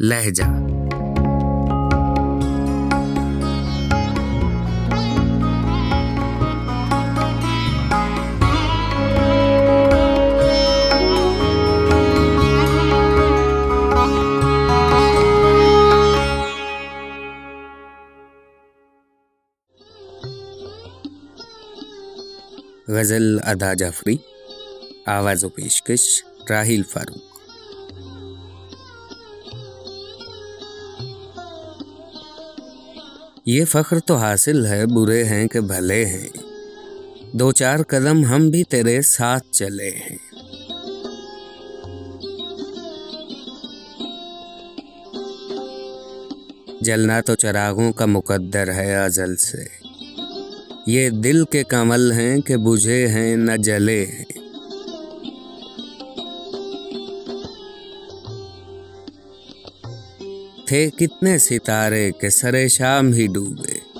لہجہ۔ غزل ادا جعفری آواز و پیشکش راہیل فاروق۔ یہ فخر تو حاصل ہے، برے ہیں کہ بھلے ہیں۔ دو چار قدم ہم بھی تیرے ساتھ چلے ہیں۔ جلنا تو چراغوں کا مقدر ہے ازل سے۔ یہ دل کے کمل ہیں کہ بجھے ہیں، نہ جلے ہیں۔ تھے کتنے ستارے کے سر شام ہی ڈوبے۔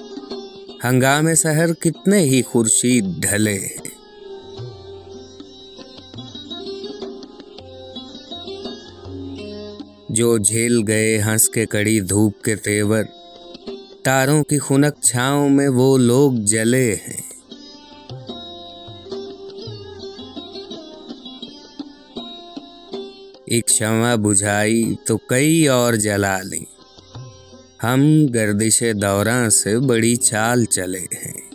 ہنگام سحر کتنے ہی خورشید ڈھلے ہیں۔ جو جھیل گئے ہنس کے کڑی دھوپ کے تیور، تاروں کی خنک چھاؤں میں وہ لوگ جلے ہیں۔ ایک شمع بجھائی تو کئی اور جلا لیں۔ ہم گردش دوراں سے بڑی چال چلے ہیں۔